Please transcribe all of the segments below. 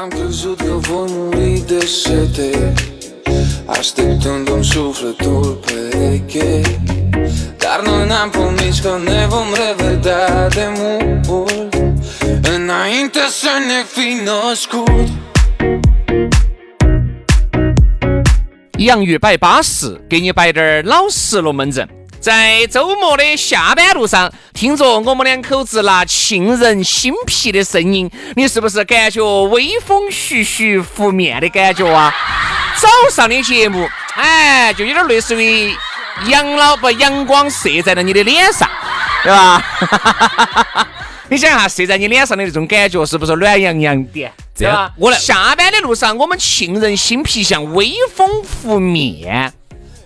Am crezut că voi muri de sete Așteptându-mi sufletul pereche Dar noi n-am promis că ne vom revedea de mult Înainte să ne fi născut 洋芋摆巴适，给你摆点儿老实龙门阵。 在周末的下班路上，听着我们两口子那沁人心脾的声音，你是不是感觉微风徐徐拂面的感觉啊？早上的节目，哎，就有点类似于阳老把阳光射在了你的脸上，对吧？你想一下，射在你脸上的那种感觉，是不是暖洋洋的？这样我来下班的路上，我们沁人心脾，像微风拂面。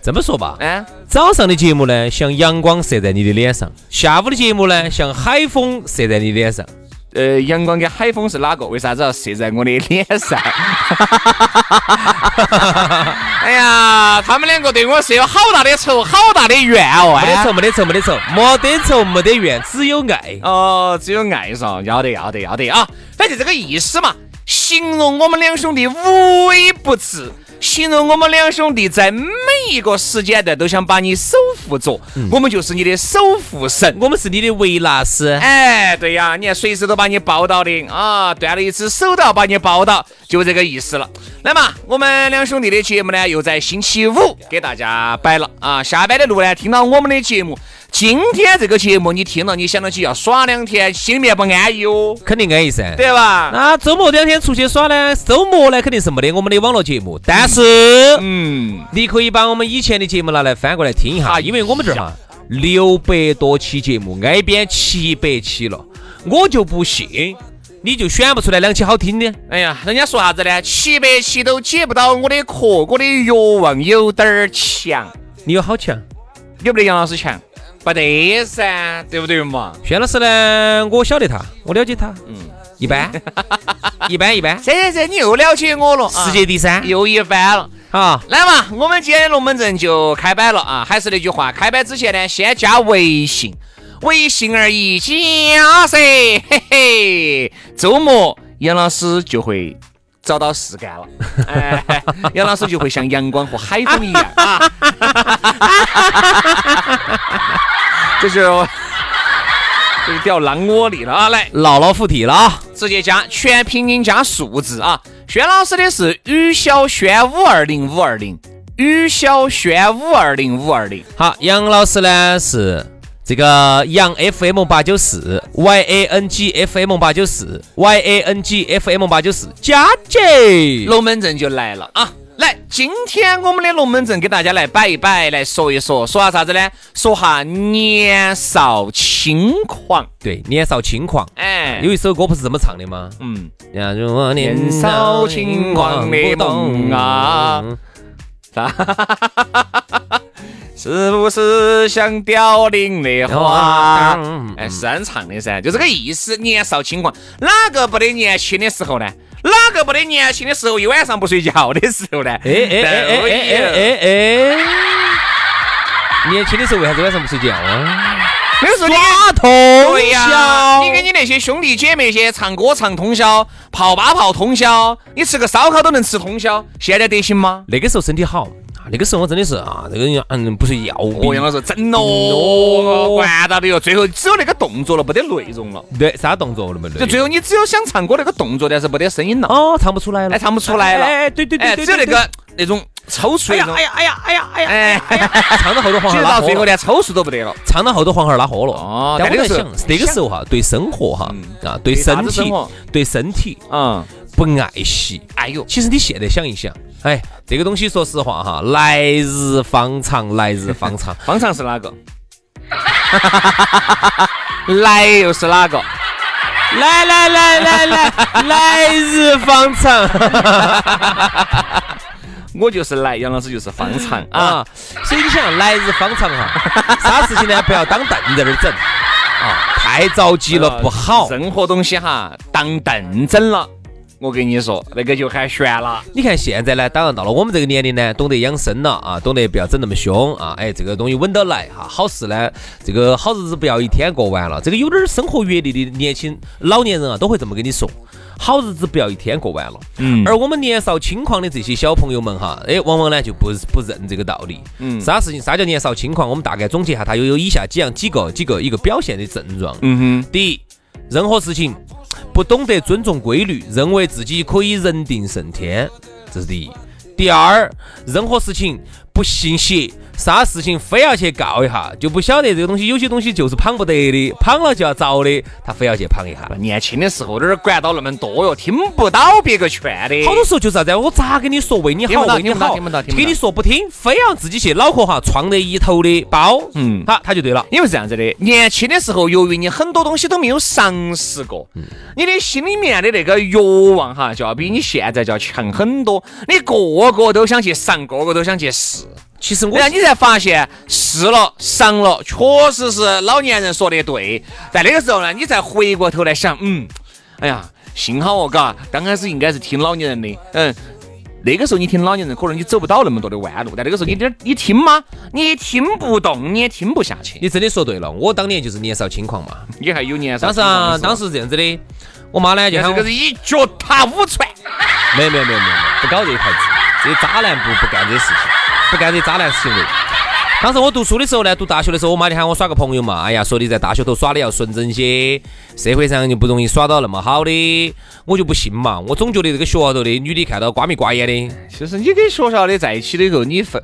这么说吧，嗯，早上的节目呢，像阳光射在你的脸上；下午的节目呢，像海风射在你脸上。呃，阳光跟海风是哪个？为啥子要射在我的脸上？哎呀，他们两个对我是有好大的仇，好大的怨哦！哎没得仇，没得仇，没得仇，没得仇，没得怨，只有爱。哦，只有爱上，要得，要得，要得啊！反正这个意思嘛，形容我们两兄弟无微不至，形容我们两兄弟在每一个时间段都想把你守护着，我们就是你的守护神。我们是你的维纳斯。哎，对呀，你看随时都把你抱到的啊，断了一只手都要把你抱到，就这个意思了。来嘛我们两兄弟的节目呢，又在星期五给大家摆了啊。下班的路呢，听到我们的节目，今天这个节目你听了，你想到起要耍两天，心里面不安逸哦，肯定安逸噻。对吧？那周末两天出去耍呢？周末呢肯定是没得我们的网络节目，但是嗯，你可以把我们以前的节目拿来翻过来听一下，因为我们这儿哈六百多期节目，挨边七百期了，我就不信你就选不出来两期好听的。哎呀，人家说啥子呢？七百期都解不到我的壳，我的欲望有点儿强，你有好强？有没得杨老师强？不得噻，对不对嘛？轩老师呢？我晓得他，我了解他，嗯，一般，一 般一般，这这这，你又了解我了，啊世界第三。又一般了。好，来嘛，我们今天的龙门阵就开摆了啊！还是那句话，开摆之前呢，先加微信，微信而已，加噻，嘿嘿。周末杨老师就会找到事干了，哎，杨老师就会像阳光和海风一样啊。这是这是掉狼窝里了啊！来，姥姥附体了啊！直接加全拼音加数字啊！轩老师的是于小轩五二零五二零，于小轩五二零五二零。好，杨老师呢是这个杨 FM 八九四 Y A N G F M 八九四 Y A N G F M 八九四佳姐，龙门阵就来了啊！来，今天我们的龙门阵给大家来摆一摆，来说一说，说下啥子呢？说下年少轻狂。对，年少轻狂。哎，有一首歌不是这么唱的吗？嗯，假如我年少轻狂的梦啊，是不是像凋零的花？哎，是俺唱的噻，就这个意思。年少轻狂，哪个不得年轻的时候呢？哪个不得年轻的时候一晚上不睡觉的时候呢？哎哎哎哎哎哎哎！年轻的时候为啥子晚上不睡觉啊？那个时候你耍通宵，你跟你那些兄弟姐妹些唱歌唱通宵，泡吧泡通宵，你吃个烧烤都能吃通宵，现在得行吗？那个时候身体好，啊那个时候我真的是啊，这个人嗯不是要我，杨老师整哦咯，完蛋的哟！最后只有那个动作了，没得内容了。对，啥动作那么累？就最后你只有想唱歌那个动作，但是没得声音了，哦，唱不出来了，哎，唱不出来了。哎，对对对哎，对，只有那个那种抽搐那种。呀哎呀哎呀哎哎哎呀，唱到后头黄其实孩儿拉货了，到最后连抽搐都不得了。唱到后头黄孩儿拉货了。哦但我在但那个时候想，那个时候哈，对生活哈啊，对身体对身体啊，不爱惜。哎呦，其实你现在想一想，哎，这个东西说实话哈，来日方长，来日方长。方长是哪个？来又是哪个？来来来来来，来日方长我就是来，杨老师就是方长啊。啊！所以你想，来日方长哈，啥事情呢？不要当凳在那儿整啊，太着急了不好。任何东西哈，当凳整了，我跟你说，那个就很悬了。你看现在呢，当然到了我们这个年龄呢，懂得养生了啊，懂得不要整那么凶啊，哎，这个东西稳得来哈，好事呢，这个好日子不要一天过完了。这个有点儿生活阅历的年轻老年人啊，都会这么跟你说，好日子不要一天过完了。嗯而我们年少轻狂的这些小朋友们哈，哎，往往呢就不不认这个道理。嗯啥事情啥叫年少轻狂？我们大概总结一下，它又有以下几样几个几个一个表现的症状。嗯哼第一，任何事情不懂得尊重规律，认为自己可以人定胜天，这是第一。第二，任何事情不信邪，啥事情非要去告一下，就不晓得这个东西，有些东西就是捧不得的，捧了就要遭的，他非要去捧一下。年轻的时候哪儿管到那么多哟，听不到别个劝的。好多时候就是啥子？我咋跟你说为你好，为你好，听不到听不到听不到跟你说不听，非要自己去脑壳哈撞得一头的包，嗯好，他就对了。因为是这样子的，年轻的时候，由于你很多东西都没有尝试过，你的心里面的那个欲望哈，就要比你现在就要强很多。你个个都想去尝，个个都想去试，其实我然后你才发现试了、尝了，确实是老年人说的对。在那个时候呢，你再回过头来想，嗯，哎呀，幸好哦，嘎，刚开始应该是听老年人的，嗯。那个时候你听老年人，可能你走不到那么多的弯路。但那个时候你点你听吗？你听不动，你也听不下去。你真的说对了，我当年就是年少轻狂嘛。你还有年少当时啊，当时是这样子的，我妈呢就是一脚踏五船。没有没有没有没有，不搞这一套子，这些渣男不不干这些事情，不干这些渣男行为。当时我读书的时候呢，读大学的时候，我妈就喊我耍个朋友嘛，哎呀，说你在大学头耍的要纯真些，社会上就不容易耍到那么好的，我就不信嘛，我总觉得这个学校头的女的看到瓜眉瓜眼的，其实你跟学校的在一起的时候，你分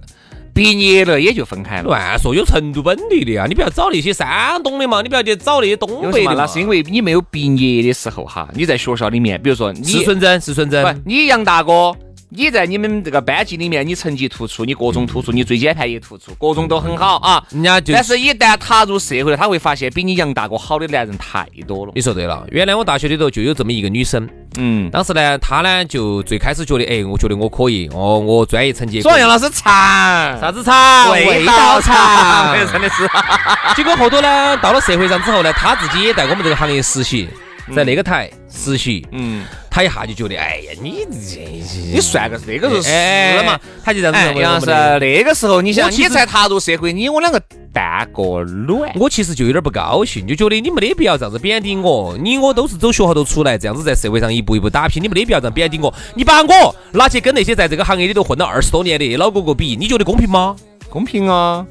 毕业了也就分开了。乱说，有成都本地的啊，你不要找那些山东的嘛，你不要去找那些东？北的嘛。那是因为你没有毕业的时候哈，你在学校里面，比如说你是纯真，是纯真。不，你杨大哥，你在你们这个班级里面，你成绩突出，你各种突出，你椎间盘也突出，各种都很好啊。人家就但是，一旦踏入社会了，他会发现比你杨大哥好的男人太多了。你说对了，原来我大学里头就有这么一个女生，嗯，当时呢，她呢就最开始觉得，哎，我觉得我可以，哦，我专业成绩说杨老师长，啥子长，味道道长，真的是。结果后头呢，到了社会上之后呢，她自己也在我们这个行业实习，在那个台实习，嗯，她一下就觉得，哎呀，你这你算个那个时候哎是嘛？，他就这样子哎，认为杨老师。那个时候你想，你才踏入社会，你我两个半个卵。我其实就有点不高兴，就觉得你没得必要这样子贬低我，你我都是走学校头出来，这样子在社会上一步一步打拼，你没得必要这样贬低我。你把我拿去跟那些在这个行业里头混了二十多年的老哥哥比，你觉得公平吗？公平啊，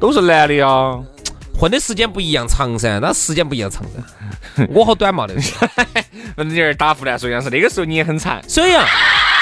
都是男的呀。混的时间不一样长噻，那时间不一样长噻。我好短嘛那个，有点打胡乱说，杨是那个时候你也很惨。所以啊，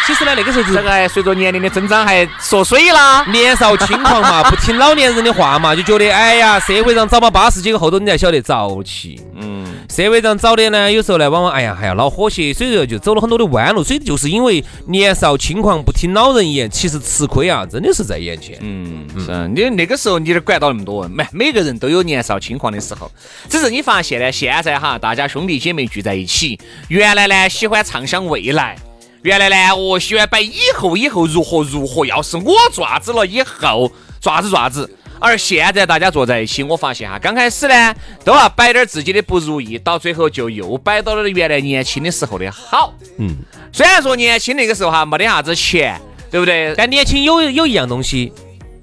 其实呢，那个时候就是这随着年龄的增长还缩水啦。年少轻狂嘛，不听老年人的话嘛，就觉得哎呀，社会上找把八十几个后头你才晓得早起。嗯，社会上找的呢，有时候呢，往往哎呀还要恼火些，所以说就走了很多的弯路。所以就是因为年少轻狂，不听老人言，其实吃亏啊，真的是在眼前。嗯，是你那个时候你哪管到那么多？没，每个人都有年少轻狂的时候，只是你发现呢，现在哈，大家兄弟姐妹聚在一起，原来呢喜欢畅想未来。原来呢，我喜欢摆以后以后如何如何，要是我爪子了以后爪子爪子。而现在大家坐在一起，我发现哈，刚开始呢都要摆点自己的不如意，到最后就又摆到了原来年轻的时候的好。嗯，虽然说年轻那个时候哈没得啥子钱，对不对？但年轻有有一样东西，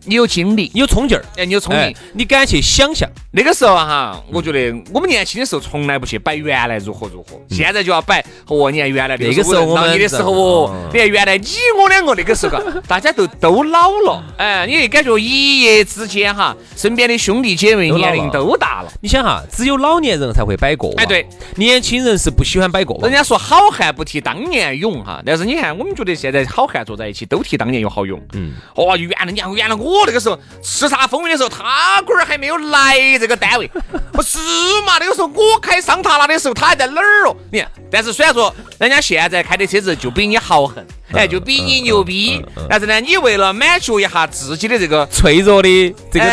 你有精力，有冲劲儿，哎，你有聪哎明，你敢去想象，那个时候哈，我觉得我们年轻的时候从来不去摆原来如何如何，现在就要摆。哦，你看原来那个时候我们你的时候哦，你看原来你我两个那个时候，大家都都老了，哎，你感觉一夜之间哈，身边的兄弟姐妹年龄都大了。你想哈，只有老年人才会摆过，哎，对，年轻人是不喜欢摆过。人家说好汉不提当年勇哈，但是你看我们觉得现在好汉坐在一起都提当年勇好勇。嗯，哦，原来你看原来我我那个时候叱咤风云的时候，他龟儿还没有来这个单位。不是嘛？那个时候我开桑塔纳的时候，他还在哪儿哦？你看，但是虽然说人家现在开的车子就比你豪横，哎，就比你牛逼，但是呢，你为了满足一下自己的这个脆弱的这个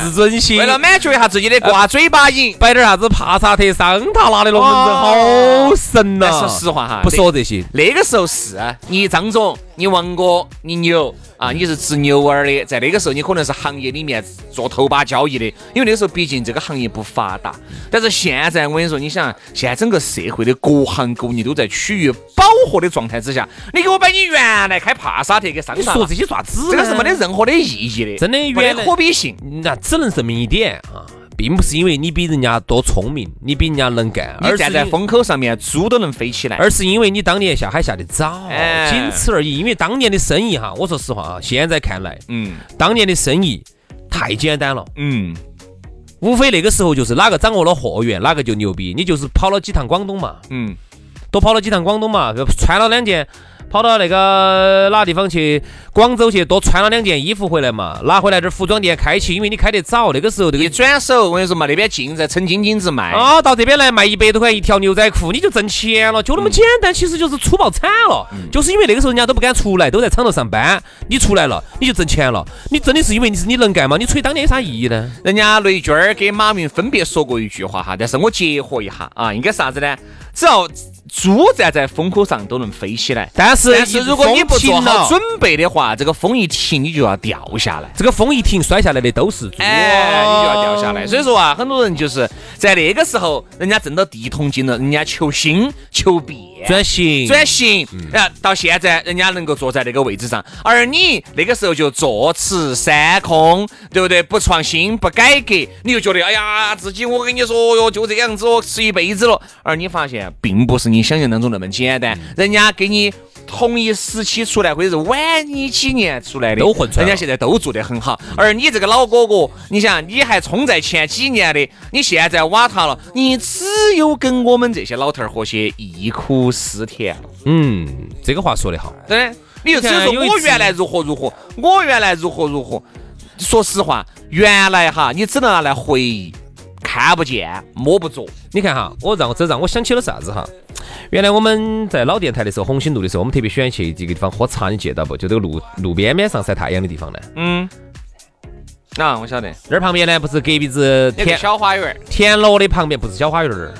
自自尊心，为了满足一下自己的挂嘴巴瘾，摆点啥子帕萨特、桑塔纳的龙门阵，好神呐！说实话哈，不说这些，那个时候是你张总，你王哥，你牛。啊，你是值牛儿的，在那个时候你可能是行业里面做头把交易的，因为那个时候毕竟这个行业不发达。但是现在我跟你说，你想现在整个社会的各行各业都在趋于饱和的状态之下，你给我把你原来开帕萨特给桑塔，说这些爪子，这个是没得任何的意义的，真的原可比性，那只能证明一点啊。并不是因为你比人家多聪明，你比人家能干，而站在风口上面，猪都能飞起来，而是因为你当年下海下的早，仅此而已。因为当年的生意哈，我说实话啊，现在看来，嗯，当年的生意太简单了，嗯，无非那个时候就是哪个掌握了货源，哪个就牛逼，你就是跑了几趟广东嘛，嗯，多跑了几趟广东嘛，穿了两件。跑到那个哪个地方去？广州去多穿了两件衣服回来嘛，拿回来点服装店开起，因为你开得早，那个时候这个一转手，我跟你说嘛，那边近在称斤斤子卖啊，到这边来卖一百多块一条牛仔裤，你就挣钱了，就那么简单，其实就是粗暴惨了。就是因为那个时候人家都不敢出来，都在厂头上班，你出来了你就挣钱了。你真的是因为你是你能干吗？你吹当年有啥意义呢？人家雷军儿跟马云分别说过一句话哈，但是我结合一下啊，应该啥子呢？只要猪站在风口上都能飞起来，但是但是如果你不做好准备的话，这个风一停你就要掉下来。这个风一停，摔下来的都是猪，哎，你就要掉下来。所以说啊，很多人就是在那个时候，人家挣到第一桶金了，人家求新求变。转型，转型，然后到现在，人家能够坐在那个位置上，而你那个时候就坐吃山空，对不对？不创新，不改革，你就觉得，哎呀，自己我跟你说哟，就这样子哦，吃一辈子了。而你发现，并不是你想象当中那么简单，人家给你。同一时期出来，或者是晚你几年出来的，都混出来，人家现在都做得很好。而你这个老哥哥，你想，你还冲在前几年的，你现在瓦塌了，你只有跟我们这些老头儿和些忆苦思甜。嗯，这个话说得好。对，你就只有说我原来如何如何，我原来如何如何。说实话，原来哈，你只能拿来回忆。看不见摸不着，你看哈，我让这让我想起了啥子哈？原来我们在老电台的时候，红星路的时候，我们特别喜欢去这个地方喝茶，你记得不？就这个路路边边上晒太阳的地方呢。嗯，啊，我晓得。那儿旁边呢，不是隔壁子田小花园，田螺的旁边不是小花园儿。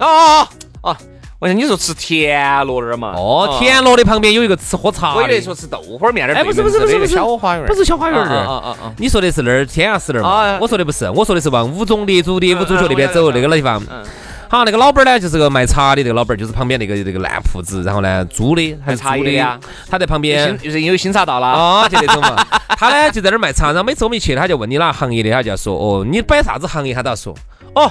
哦哦哦。我想你说吃田螺那儿嘛？哦，田螺的旁边有一个吃喝茶。我以为说吃豆花面那儿。哎，不是不是不是不是小花园，不是小花园儿。啊啊啊！你说的是那儿天涯寺那儿嘛？我说的不是，我说的是往五中列祖的五中学那边走那个地方。好，那个老板呢，就是个卖茶的那个老板，就是旁边那个那个烂铺子，然后呢租的还是租的呀？他在旁边，就是因为新茶到了啊，就那种嘛。他呢就在那儿卖茶，然后每次我们一去，他就问你哪行业的，他就要说哦，你摆啥子行业，他都要说哦。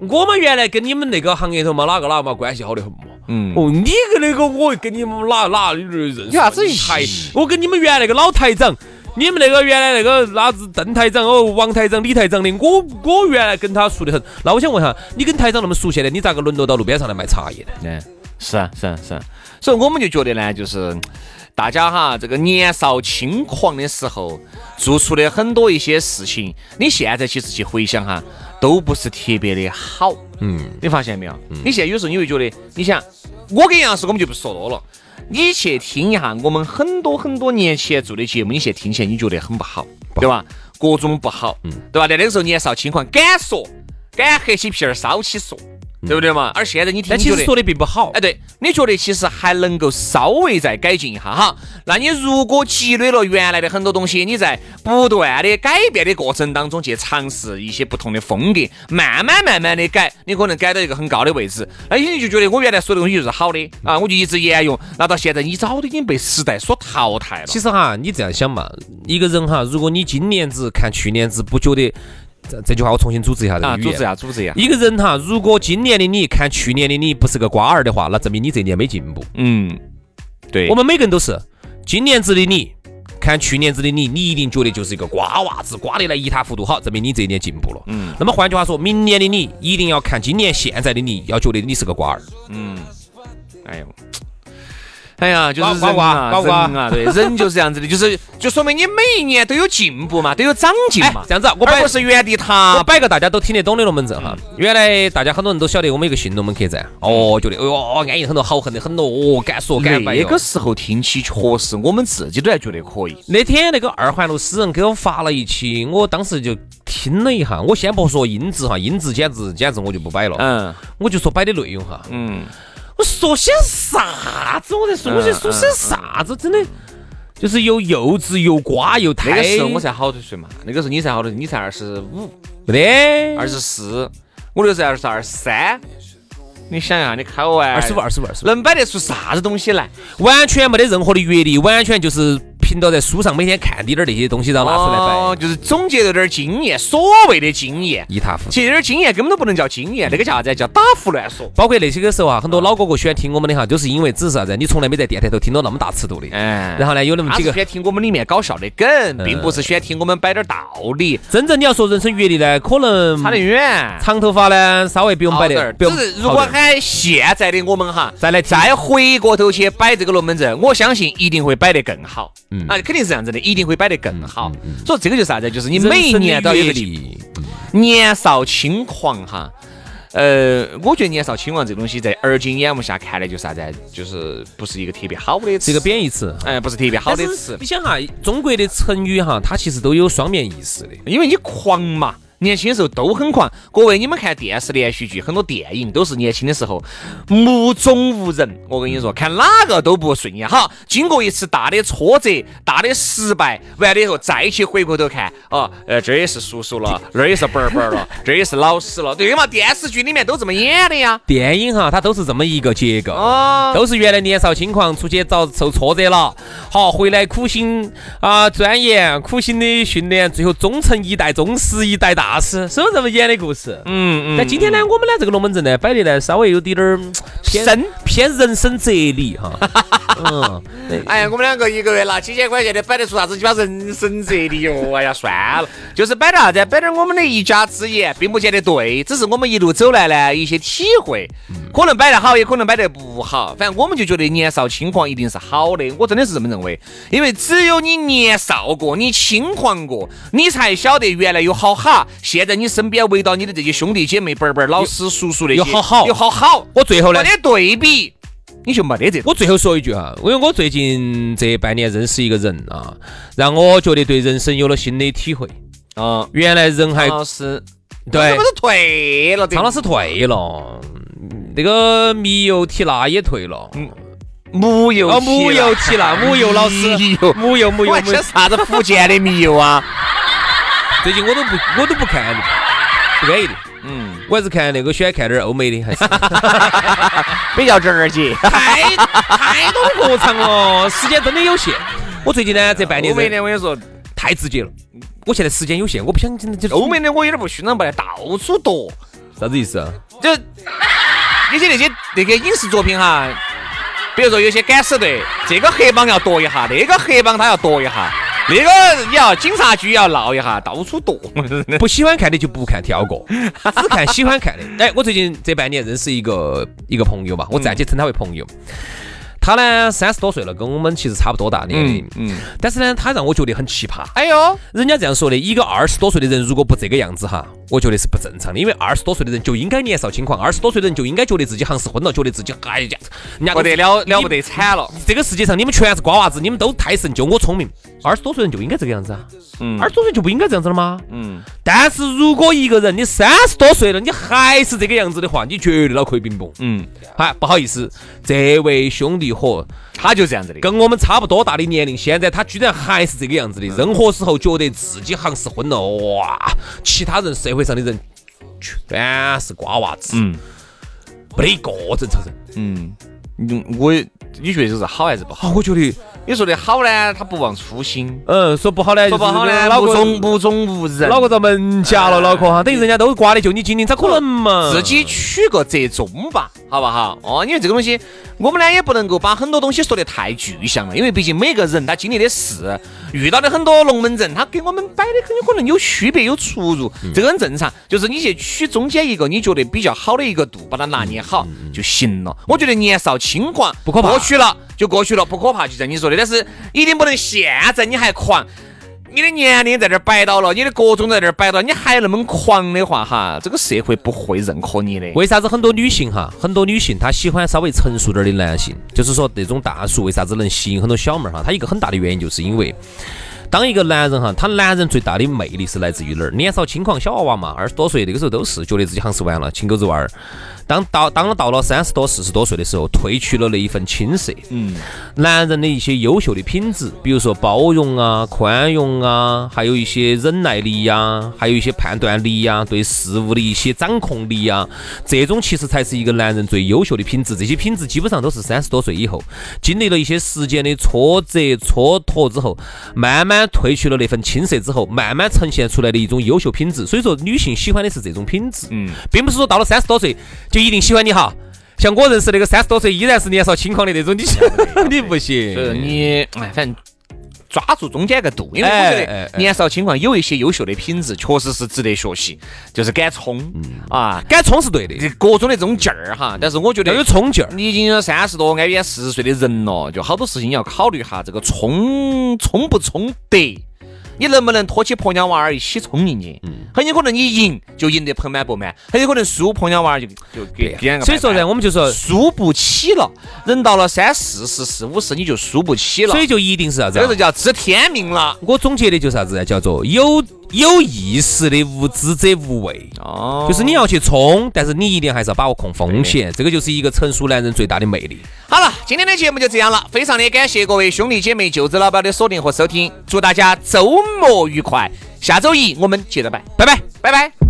我们原来跟你们那个行业头嘛，哪个哪个嘛关系好的很嘛。嗯。哦，你跟那个我跟你们哪哪里认识？有啥子台？我跟你们原来那个老台长，你们那个原来那个哪子邓台长哦，王台长、李台长的，我我原来跟他熟得很。那我想问下，你跟台长那么熟悉的，你咋个沦落到路边上来卖茶叶的？嗯，是啊，是啊，是啊。所以我们就觉得呢，就是大家哈，这个年少轻狂的时候做出的很多一些事情，你现在其实去回想哈。都不是特别的好，嗯，你发现没有？你现在有时候你会觉得，你想，我跟杨老师我们就不说多了，你去听一下我们很多很多年前做的节目，你现在听起来你觉得很不好，对吧？各种不好，嗯，对吧？在那个时候年少轻狂，敢说，敢黑起皮儿烧起说。对不对嘛？而现在你听，其实说的并不好。哎，对，你觉得其实还能够稍微再改进一下哈。那你如果积累了原来的很多东西，你在不断的改变的过程当中去尝试一些不同的风格，慢慢慢慢的改，你可能改到一个很高的位置。那你就觉得我原来说的东西就是好的啊，我就一直沿用。那到现在你早都已经被时代所淘汰了。其实哈，你这样想嘛，一个人哈，如果你今年子看去年子，不觉得。这这句话我重新组织一下这个语言。组织一下，组织一下。一个人哈，如果今年的你看去年的你不是个瓜儿的话，那证明你这一年没进步。嗯，对。我们每个人都是今年子的你，看去年子的你，你一定觉得就是一个瓜娃子，瓜的来一塌糊涂。好，证明你这一年进步了。嗯。那么换句话说，明年的你一定要看今年现在的你，要觉得你是个瓜儿。嗯。哎呦。哎呀，就是人啊，人啊，对，人就是这样子的，就是就说明你每一年都有进步嘛，都有长进嘛。这样子，我摆不是原地踏。我摆个大家都听得懂的龙门阵哈。原来大家很多人都晓得我们一个新龙门客栈，哦，觉得哎呦安逸很多，好横的很多，哦，敢说敢摆。那个时候听起确实，我们自己都还觉得可以。那天那个二环路诗人给我发了一期，我当时就听了一下。我先不说音质哈，音质简直简直我就不摆了。嗯，我就说摆的内容哈。嗯。我说些啥子？我在说些说些啥子？真的就是又幼稚又瓜又胎。那个时候我才好多岁嘛？那个时候你才好多？你才二十五？没得，二十四。我那时候二十二十三。你想一下，你开玩二十五，二十五，二十五，能摆得出啥子东西来？完全没得任何的阅历，完全就是。凭到在书上每天看滴点儿那些东西，然后拿出来摆，就是总结了点儿经验，所谓的经验一塌糊涂。其实点儿经验根本都不能叫经验，那个叫啥子？叫打胡乱说。包括那些个时候啊，很多老哥哥喜欢听我们的哈，都是因为只是啥子？你从来没在电台头听到那么大尺度的。嗯。然后呢，有那么几个喜欢听我们里面搞笑的梗，并不是喜欢听我们摆点道理。真正你要说人生阅历呢，可能差得远。长头发呢，稍微比我们摆的。只是如果喊现在的我们哈，再来再回过头去摆这个龙门阵，我相信一定会摆得更好。嗯。啊，肯定是这样子的。一定会摆得更好，所以这个就是啥子？就是你每一年都有个年少轻狂哈。呃，我觉得年少轻狂这东西在而今眼目下看来就是啥子？就是不是一个特别好的词，一个贬义词。哎，不是特别好的词。你想哈，中国的成语哈，它其实都有双面意思的，因为你狂嘛。年轻的时候都很狂，各位，你们看电视连续剧，很多电影都是年轻的时候目中无人。我跟你说，看哪个都不顺眼。好，经过一次大的挫折、大的失败，完了以后再去回过头看，哦，呃，这也是叔叔了，那也是伯伯了，这也是老师了，对嘛？电视剧里面都这么演的呀。电影哈，它都是这么一个结构，哦，都是原来年少轻狂，出去遭受挫折了，好，回来苦心啊钻研，苦心的训练，最后终成一代宗师，一代大。大师是这么演的故事，嗯嗯。但今天呢，我们呢这个龙门阵呢摆的呢稍微有点点儿偏偏人生哲理哈。嗯，哎呀，我们两个一个月拿几千块钱的摆得出啥子鸡巴人生哲理哟？哎呀，算了，就是摆点啥子？摆点我们的一家之言，并不见得对，只是我们一路走来呢一些体会，可能摆得好，也可能摆得不好。反正我们就觉得年少轻狂一定是好的，我真的是这么认为，因为只有你年少过，你轻狂过，你才晓得原来有好哈。现在你身边围到你的这些兄弟姐妹、伯伯、老师、叔叔那些，有好好，有好好。我最后呢，没得对比，你就没得这。我最后说一句哈，因为我最近这半年认识一个人啊，让我觉得对人生有了新的体会啊。原来人还是对，是不是退了？苍老师退了，那个米油提娜也退了。嗯木油哦，木油提娜，木油老师，木油木油，吃啥子福建的米油啊？最近我都不我都不看，不安逸的。嗯，我还是看那个喜欢看点欧美的，还 是比较正儿姐。太太多过场了，时间真的有限。我最近呢，这半年欧美的我跟你说太直接了。我现在时间有限，我不想真的就欧美的我有点不欣赏不来，到处夺。啥子意思啊？就有些那些那个影视作品哈，比如说有些敢死队，这个黑帮要夺一下，那个黑帮他要夺一下。那个你要警察局要闹一下，到处躲。不喜欢看的就不看，跳过，只看喜欢看的。哎，我最近这半年认识一个一个朋友嘛，我暂且称他为朋友。他呢，三十多岁了，跟我们其实差不多大年龄。嗯。但是呢，他让我觉得很奇葩。哎呦，人家这样说的，一个二十多岁的人如果不这个样子哈，我觉得是不正常的。因为二十多岁的人就应该年少轻狂，二十多岁的人就应该觉得自己行是昏了，觉得自己哎呀，人家不得了了不得惨了。这个世界上你们全是瓜娃子，你们都太神，就我聪明。二十多岁人就应该这个样子啊。嗯。二十多岁就不应该这样子了吗？嗯。但是如果一个人你三十多岁了，你还是这个样子的话，你绝对脑壳有病不。嗯。好，不好意思，这位兄弟伙。他就这样子的，跟我们差不多大的年龄，现在他居然还是这个样子的。任何时候觉得自己行是混了，哇！其他人社会上的人全是瓜娃子，嗯，没得一个正常人，嗯。嗯，我你觉得这是好还是不好？我觉得你说的好呢，他不忘初心。嗯，说不好呢，说不好呢，目中目中无人，脑壳遭门夹了，脑壳哈，等于人家都挂的就你精灵，咋可能嘛？自己取个折中吧，好不好？哦，因为这个东西，我们呢也不能够把很多东西说得太具象了，因为毕竟每个人他经历的事，遇到的很多龙门阵，他跟我们摆的很有可能有区别有出入，这个很正常。就是你去取中间一个你觉得比较好的一个度，把它拿捏好就行了。我觉得年少轻狂不可怕，过去了。就过去了，不可怕，就像你说的，但是一定不能现在你还狂，你的年龄在这儿摆到了，你的各种在这儿摆到，你还那么狂的话，哈，这个社会不会认可你的。为啥子很多女性哈，很多女性她喜欢稍微成熟点的男性，就是说那种大叔为啥子能吸引很多小妹儿哈？他一个很大的原因就是因为，当一个男人哈，他男人最大的魅力是来自于哪儿？年少轻狂小娃娃嘛，二十多岁那个时候都是觉得自己像是完了，青狗子娃儿。当到当了到了三十多四十多岁的时候，褪去了那一份青涩，嗯，男人的一些优秀的品质，比如说包容啊、宽容啊，还有一些忍耐力呀，还有一些判断力呀，对事物的一些掌控力呀，这种其实才是一个男人最优秀的品质。这些品质基本上都是三十多岁以后，经历了一些时间的挫折蹉跎之后，慢慢褪去了那份青涩之后，慢慢呈现出来的一种优秀品质。所以说，女性喜欢的是这种品质，嗯，并不是说到了三十多岁。就一定喜欢你哈，像我认识那个三十多岁依然是年少轻狂的那种，你你不行。你哎，反正抓住中间个度，因为我觉得年少轻狂有一些优秀的品质，确实是值得学习，就是敢冲啊，敢冲是对的，各种的这种劲儿哈。但是我觉得要有冲劲儿，你已经有三十多，挨边四十岁的人了，就好多事情要考虑哈，这个冲冲不冲得。你能不能拖起婆娘娃儿一起冲进去？嗯，很有可能你赢就赢得盆满钵满，很有可能输婆娘娃儿就就给。所以说呢，我们就说输不起了。人到了三四十、四五十，你就输不起了。所以就一定是啥子？这个叫知天命了。我总结的就是啥子？叫做有。有意识的无知者无畏，哦，就是你要去冲，但是你一定还是要把握控风险，这个就是一个成熟男人最大的魅力。好了，今天的节目就这样了，非常的感谢各位兄弟姐妹、舅子老表的锁定和收听，祝大家周末愉快，下周一我们接着拜，拜拜，拜拜。